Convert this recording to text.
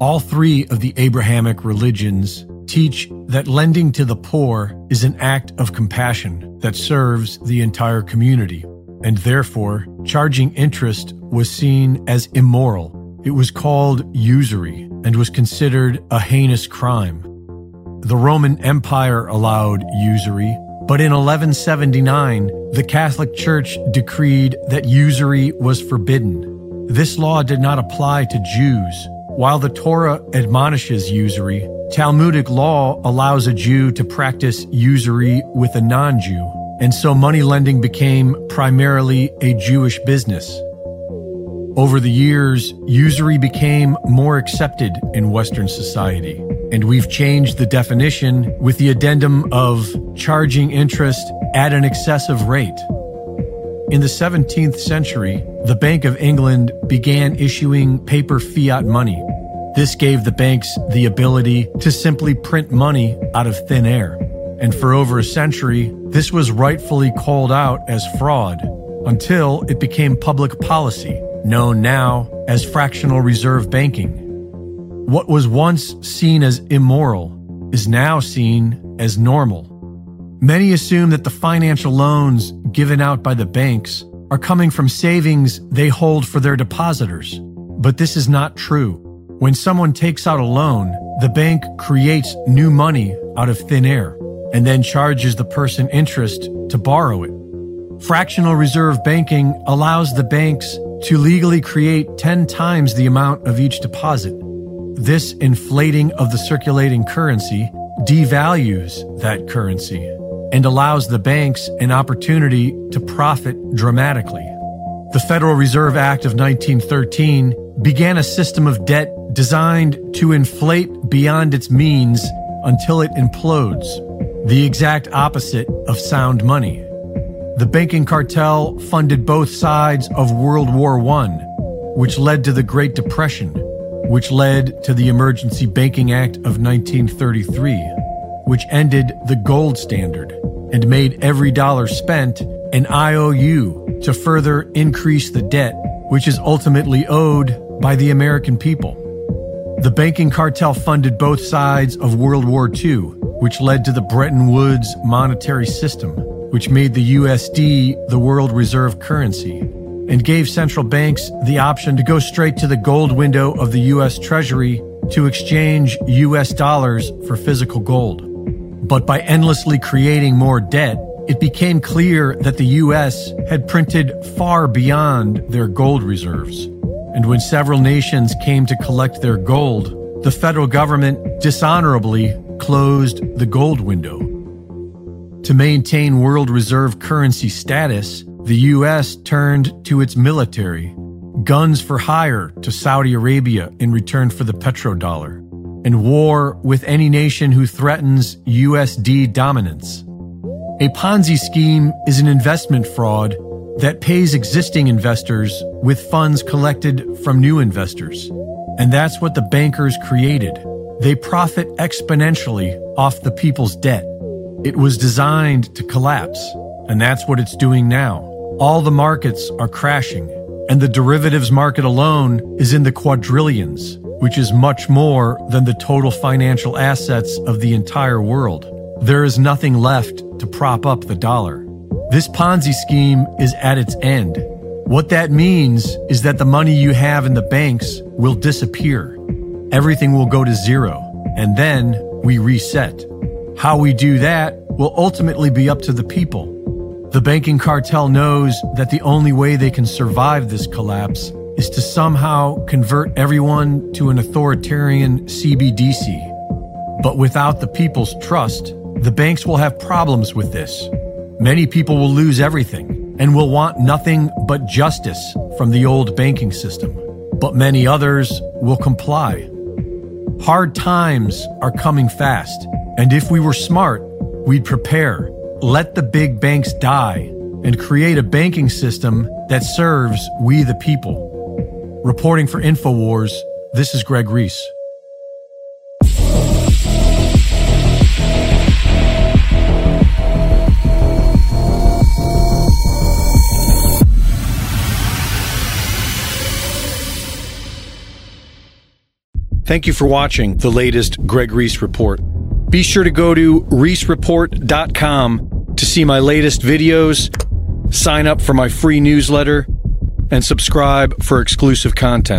All three of the Abrahamic religions teach that lending to the poor is an act of compassion that serves the entire community, and therefore charging interest was seen as immoral. It was called usury and was considered a heinous crime. The Roman Empire allowed usury, but in 1179, the Catholic Church decreed that usury was forbidden. This law did not apply to Jews. While the Torah admonishes usury, Talmudic law allows a Jew to practice usury with a non Jew, and so money lending became primarily a Jewish business. Over the years, usury became more accepted in Western society, and we've changed the definition with the addendum of charging interest at an excessive rate. In the 17th century, the Bank of England began issuing paper fiat money. This gave the banks the ability to simply print money out of thin air. And for over a century, this was rightfully called out as fraud until it became public policy known now as fractional reserve banking. What was once seen as immoral is now seen as normal. Many assume that the financial loans given out by the banks are coming from savings they hold for their depositors. But this is not true. When someone takes out a loan, the bank creates new money out of thin air and then charges the person interest to borrow it. Fractional reserve banking allows the banks to legally create 10 times the amount of each deposit. This inflating of the circulating currency devalues that currency and allows the banks an opportunity to profit dramatically. The Federal Reserve Act of 1913 began a system of debt designed to inflate beyond its means until it implodes, the exact opposite of sound money. The banking cartel funded both sides of World War I, which led to the Great Depression, which led to the Emergency Banking Act of 1933, which ended the gold standard and made every dollar spent an IOU to further increase the debt, which is ultimately owed by the American people. The banking cartel funded both sides of World War II, which led to the Bretton Woods monetary system which made the USD the world reserve currency and gave central banks the option to go straight to the gold window of the US Treasury to exchange US dollars for physical gold. But by endlessly creating more debt, it became clear that the US had printed far beyond their gold reserves. And when several nations came to collect their gold, the federal government dishonorably closed the gold window. To maintain world reserve currency status, the U.S. turned to its military, guns for hire to Saudi Arabia in return for the petrodollar, and war with any nation who threatens USD dominance. A Ponzi scheme is an investment fraud that pays existing investors with funds collected from new investors. And that's what the bankers created. They profit exponentially off the people's debt. It was designed to collapse, and that's what it's doing now. All the markets are crashing, and the derivatives market alone is in the quadrillions, which is much more than the total financial assets of the entire world. There is nothing left to prop up the dollar. This Ponzi scheme is at its end. What that means is that the money you have in the banks will disappear. Everything will go to zero, and then we reset. How we do that will ultimately be up to the people. The banking cartel knows that the only way they can survive this collapse is to somehow convert everyone to an authoritarian CBDC. But without the people's trust, the banks will have problems with this. Many people will lose everything and will want nothing but justice from the old banking system. But many others will comply. Hard times are coming fast and if we were smart, we'd prepare, let the big banks die, and create a banking system that serves we the people. Reporting for InfoWars, this is Greg Reese. Thank you for watching the latest Greg Reese Report. Be sure to go to reesereport.com to see my latest videos, sign up for my free newsletter, and subscribe for exclusive content.